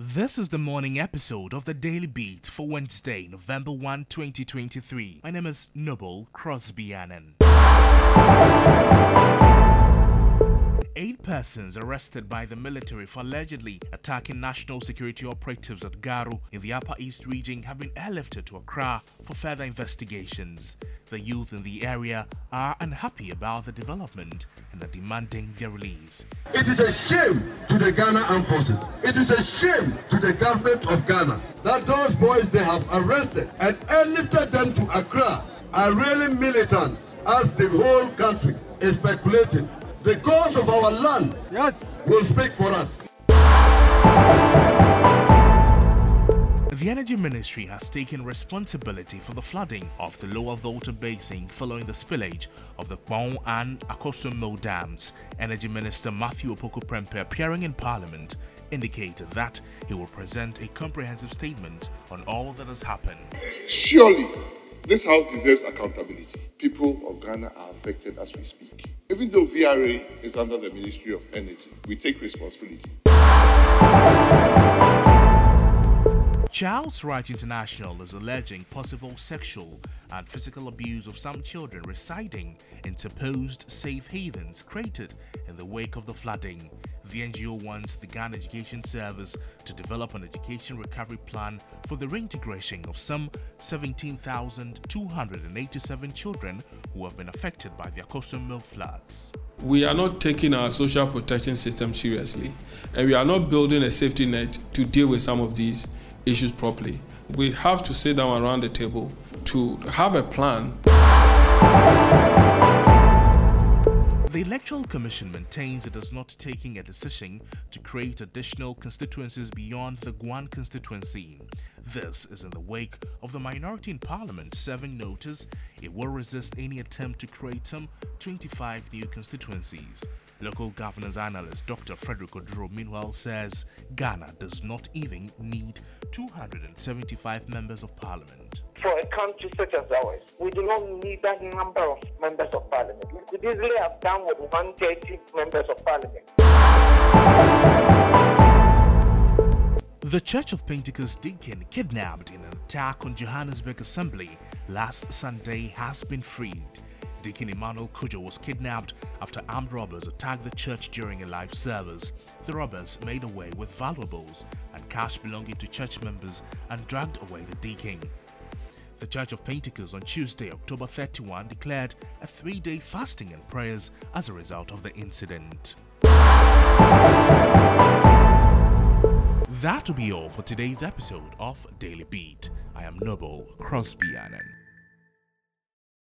This is the morning episode of the Daily Beat for Wednesday, November 1, 2023. My name is Noble Crosby Annan. Eight persons arrested by the military for allegedly attacking national security operatives at Garu in the Upper East region have been airlifted to Accra for further investigations. The youth in the area are unhappy about the development and are demanding their release. It is a shame to the Ghana Armed Forces. It is a shame to the government of Ghana that those boys they have arrested and airlifted them to Accra are really militants as the whole country is speculating the cause of our land yes. will speak for us. The Energy Ministry has taken responsibility for the flooding of the lower Volta Basin following the spillage of the Kpong and Akosombo dams. Energy Minister Matthew Opoku Prempeh, appearing in Parliament, indicated that he will present a comprehensive statement on all that has happened. Surely, this House deserves accountability. People of Ghana are affected as we speak. Even though VRA is under the Ministry of Energy, we take responsibility. Child's Rights International is alleging possible sexual and physical abuse of some children residing in supposed safe havens created in the wake of the flooding. The NGO wants the Ghana Education Service to develop an education recovery plan for the reintegration of some 17,287 children who have been affected by the Akosombo floods. We are not taking our social protection system seriously, and we are not building a safety net to deal with some of these issues properly. We have to sit down around the table to have a plan. The Electoral Commission maintains it is not taking a decision to create additional constituencies beyond the Guan constituency. This is in the wake of the minority in parliament serving notice it will resist any attempt to create some 25 new constituencies. Local governance analyst Dr. Frederick Oduro, meanwhile, says Ghana does not even need 275 members of parliament. For a country such as ours, we do not need that number of members of parliament. We could easily have done with 130 members of parliament. The Church of Pentecost deacon kidnapped in an attack on Johannesburg Assembly last Sunday has been freed. Deacon Emmanuel Kujo was kidnapped after armed robbers attacked the church during a live service. The robbers made away with valuables and cash belonging to church members and dragged away the deacon. The Church of Pentecost on Tuesday, October 31, declared a three day fasting and prayers as a result of the incident. That will be all for today's episode of Daily Beat. I am Noble Crosby Annan.